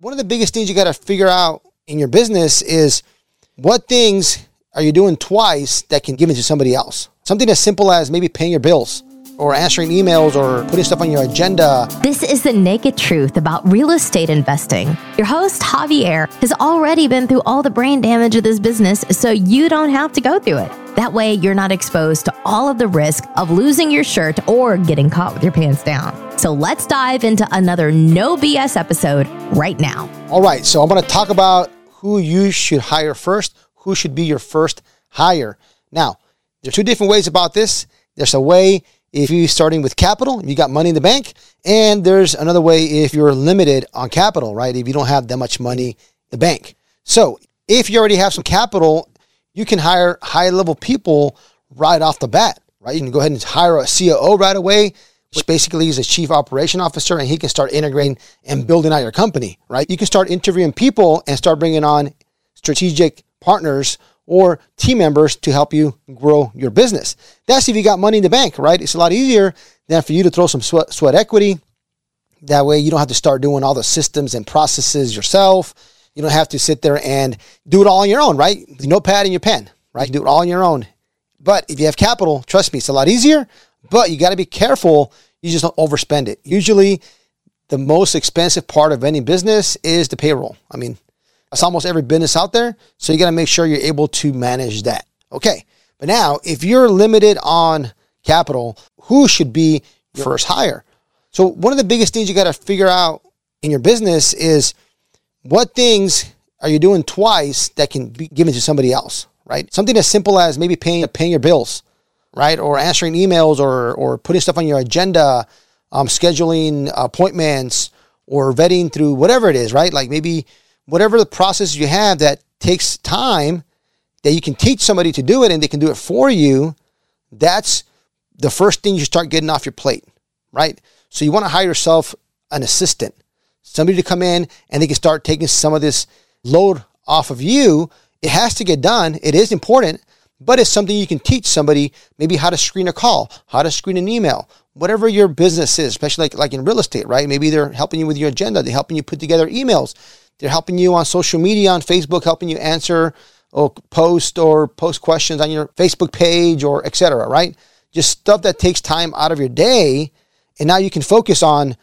one of the biggest things you got to figure out in your business is what things are you doing twice that can give it to somebody else? Something as simple as maybe paying your bills or answering emails or putting stuff on your agenda. This is the naked truth about real estate investing. Your host, Javier, has already been through all the brain damage of this business, so you don't have to go through it. That way, you're not exposed to all of the risk of losing your shirt or getting caught with your pants down. So let's dive into another no BS episode right now. All right, so I'm going to talk about who you should hire first, who should be your first hire. Now, there's two different ways about this. There's a way if you're starting with capital, you got money in the bank, and there's another way if you're limited on capital, right? If you don't have that much money in the bank. So if you already have some capital, you can hire high level people right off the bat, right? You can go ahead and hire a COO right away, which basically is a chief operation officer, and he can start integrating and building out your company, right? You can start interviewing people and start bringing on strategic partners or team members to help you grow your business. That's if you got money in the bank, right? It's a lot easier than for you to throw some sweat, sweat equity. That way you don't have to start doing all the systems and processes yourself. You don't have to sit there and do it all on your own, right? No pad and your pen, right? do it all on your own. But if you have capital, trust me, it's a lot easier, but you got to be careful. You just don't overspend it. Usually the most expensive part of any business is the payroll. I mean, that's almost every business out there. So you got to make sure you're able to manage that. Okay. But now, if you're limited on capital, who should be your first hire? So one of the biggest things you got to figure out in your business is what things are you doing twice that can be given to somebody else, right? Something as simple as maybe paying paying your bills, right, or answering emails, or or putting stuff on your agenda, um, scheduling appointments, or vetting through whatever it is, right? Like maybe whatever the process you have that takes time that you can teach somebody to do it and they can do it for you, that's the first thing you start getting off your plate, right? So you want to hire yourself an assistant, somebody to come in and they can start taking some of this load off of you. It has to get done. It is important, but it's something you can teach somebody maybe how to screen a call, how to screen an email, whatever your business is, especially like, like in real estate, right? Maybe they're helping you with your agenda. They're helping you put together emails. They're helping you on social media, on Facebook, helping you answer or post or post questions on your Facebook page or etc. Right? Just stuff that takes time out of your day, and now you can focus on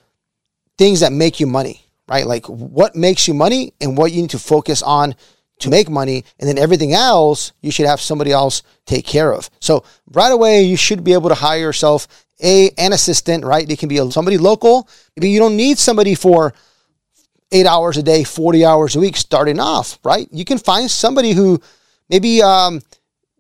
things that make you money. Right? Like what makes you money and what you need to focus on to make money, and then everything else you should have somebody else take care of. So right away, you should be able to hire yourself a an assistant. Right? It can be somebody local. Maybe you don't need somebody for eight hours a day, 40 hours a week starting off, right? You can find somebody who maybe um,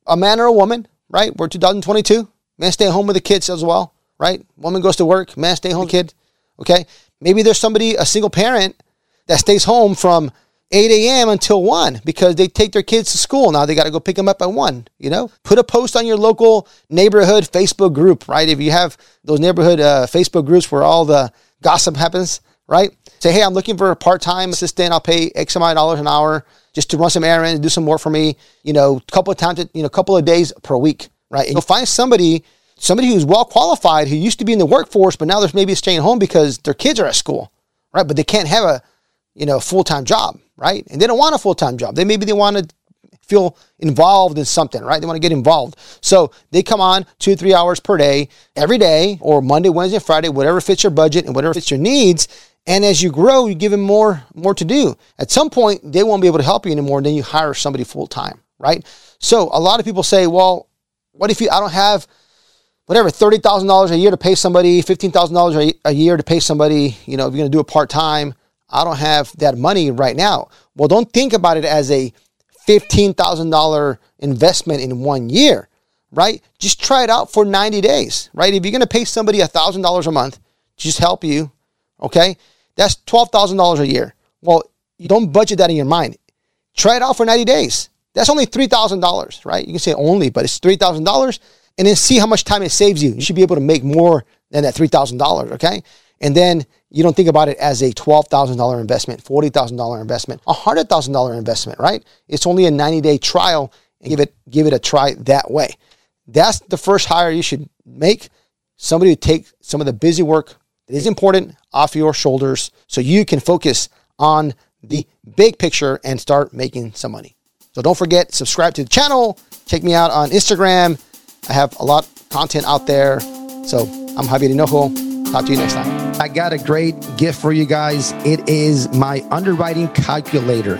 a man or a woman, right? We're 2022. Man stay home with the kids as well, right? Woman goes to work, man stay home kid. Okay. Maybe there's somebody, a single parent that stays home from 8 a.m. until 1 because they take their kids to school. Now they got to go pick them up at 1, you know? Put a post on your local neighborhood Facebook group, right? If you have those neighborhood uh, Facebook groups where all the gossip happens, right? Say, hey, I'm looking for a part-time assistant. I'll pay X amount of dollars an hour just to run some errands, do some work for me. You know, a couple of times, you know, a couple of days per week, right? And you'll find somebody, somebody who's well qualified, who used to be in the workforce, but now there's maybe staying home because their kids are at school, right? But they can't have a, you know, full-time job, right? And they don't want a full-time job. They maybe they want to feel involved in something, right? They want to get involved. So they come on two, three hours per day, every day, or Monday, Wednesday, Friday, whatever fits your budget and whatever fits your needs. And as you grow, you give them more, more to do. At some point, they won't be able to help you anymore. And then you hire somebody full time, right? So a lot of people say, well, what if you, I don't have whatever, $30,000 a year to pay somebody, $15,000 a year to pay somebody, you know, if you're going to do it part time, I don't have that money right now. Well, don't think about it as a $15,000 investment in one year, right? Just try it out for 90 days, right? If you're going to pay somebody $1,000 a month, just help you, okay? That's $12,000 a year. Well, you don't budget that in your mind. Try it out for 90 days. That's only $3,000, right? You can say only, but it's $3,000 and then see how much time it saves you. You should be able to make more than that $3,000, okay? And then you don't think about it as a $12,000 investment, $40,000 investment, a $100,000 investment, right? It's only a 90 day trial and give it, give it a try that way. That's the first hire you should make. Somebody to take some of the busy work that is important off your shoulders so you can focus on the big picture and start making some money. So don't forget, subscribe to the channel. Check me out on Instagram. I have a lot of content out there. So I'm Javier Hinojo. Talk to you next time. I got a great gift for you guys. It is my underwriting calculator.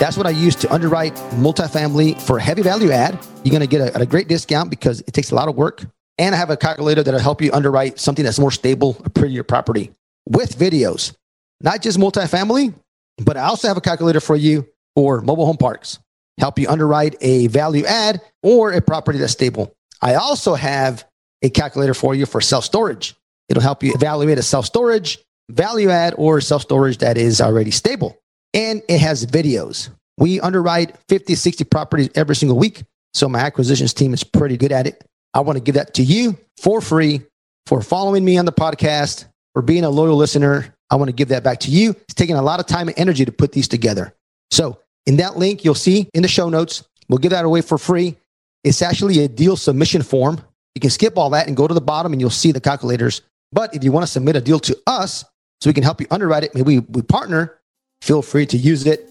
That's what I use to underwrite multifamily for heavy value add. You're going to get a, a great discount because it takes a lot of work. And I have a calculator that'll help you underwrite something that's more stable, a prettier property with videos, not just multifamily, but I also have a calculator for you for mobile home parks, help you underwrite a value add or a property that's stable. I also have a calculator for you for self storage. It'll help you evaluate a self storage, value add, or self storage that is already stable. And it has videos. We underwrite 50, 60 properties every single week. So my acquisitions team is pretty good at it. I want to give that to you for free for following me on the podcast, for being a loyal listener. I want to give that back to you. It's taking a lot of time and energy to put these together. So in that link, you'll see in the show notes, we'll give that away for free. It's actually a deal submission form. You can skip all that and go to the bottom and you'll see the calculators. But if you want to submit a deal to us so we can help you underwrite it, maybe we partner, feel free to use it.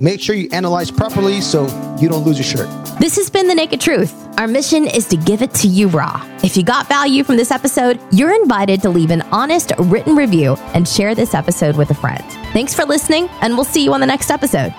Make sure you analyze properly so you don't lose your shirt. This has been The Naked Truth. Our mission is to give it to you raw. If you got value from this episode, you're invited to leave an honest written review and share this episode with a friend. Thanks for listening, and we'll see you on the next episode.